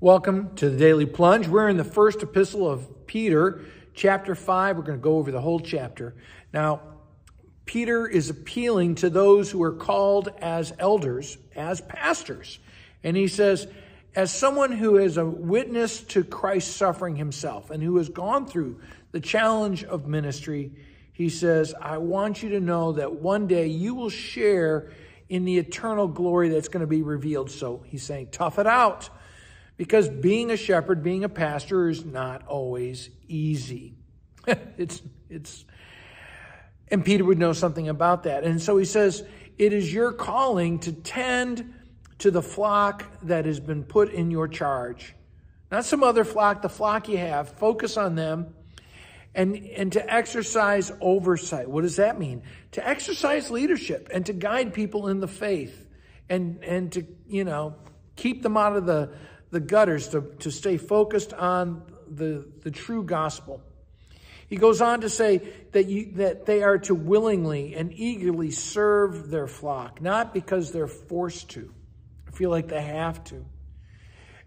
Welcome to the Daily Plunge. We're in the first epistle of Peter, chapter 5. We're going to go over the whole chapter. Now, Peter is appealing to those who are called as elders, as pastors. And he says, as someone who is a witness to Christ's suffering himself and who has gone through the challenge of ministry, he says, I want you to know that one day you will share in the eternal glory that's going to be revealed. So he's saying, tough it out. Because being a shepherd, being a pastor is not always easy. it's, it's, and Peter would know something about that. And so he says, it is your calling to tend to the flock that has been put in your charge. Not some other flock, the flock you have. Focus on them and, and to exercise oversight. What does that mean? To exercise leadership and to guide people in the faith and, and to, you know, keep them out of the, the gutters to, to stay focused on the, the true gospel. He goes on to say that, you, that they are to willingly and eagerly serve their flock, not because they're forced to, feel like they have to.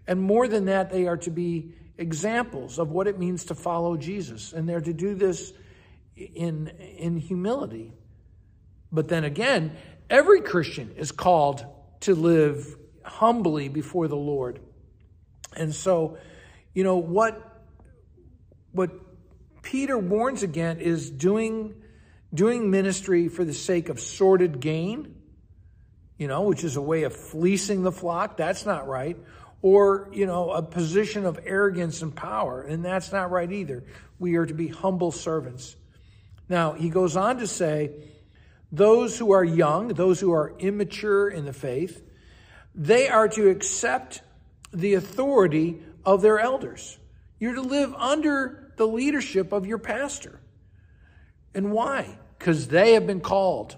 And more than that, they are to be examples of what it means to follow Jesus. And they're to do this in, in humility. But then again, every Christian is called to live humbly before the Lord. And so, you know, what, what Peter warns against is doing, doing ministry for the sake of sordid gain, you know, which is a way of fleecing the flock. That's not right. Or, you know, a position of arrogance and power. And that's not right either. We are to be humble servants. Now, he goes on to say, those who are young, those who are immature in the faith, they are to accept the authority of their elders. You're to live under the leadership of your pastor. And why? Because they have been called,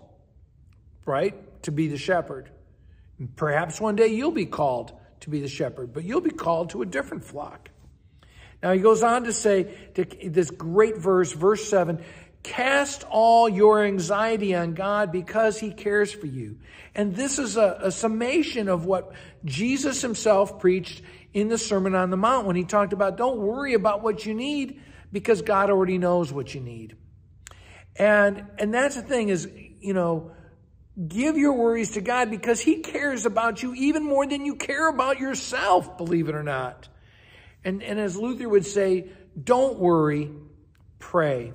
right, to be the shepherd. Perhaps one day you'll be called to be the shepherd, but you'll be called to a different flock. Now he goes on to say to this great verse, verse 7 Cast all your anxiety on God because he cares for you. And this is a, a, summation of what Jesus himself preached in the Sermon on the Mount when he talked about don't worry about what you need because God already knows what you need. And, and that's the thing is, you know, give your worries to God because he cares about you even more than you care about yourself, believe it or not. And, and as Luther would say, don't worry, pray.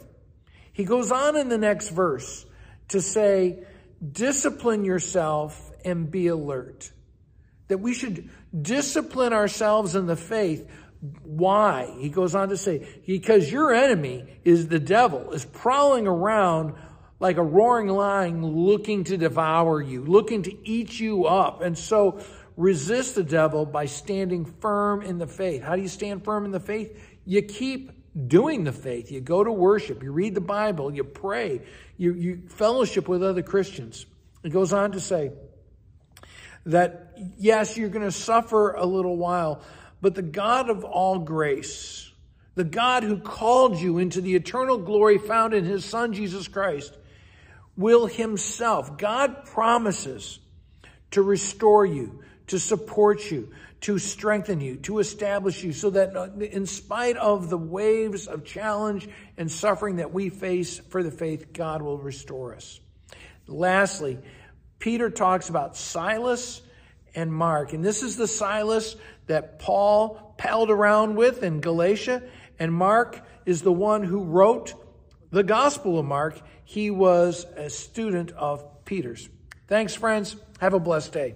He goes on in the next verse to say, discipline yourself and be alert. That we should discipline ourselves in the faith. Why? He goes on to say, because your enemy is the devil, is prowling around like a roaring lion looking to devour you, looking to eat you up. And so resist the devil by standing firm in the faith. How do you stand firm in the faith? You keep doing the faith. You go to worship, you read the Bible, you pray, you, you fellowship with other Christians. It goes on to say that, yes, you're going to suffer a little while, but the God of all grace, the God who called you into the eternal glory found in his Son, Jesus Christ, will himself, God promises to restore you, to support you, to strengthen you, to establish you, so that in spite of the waves of challenge and suffering that we face for the faith, God will restore us. Lastly, Peter talks about Silas and Mark. And this is the Silas that Paul palled around with in Galatia. And Mark is the one who wrote the Gospel of Mark. He was a student of Peter's. Thanks, friends. Have a blessed day.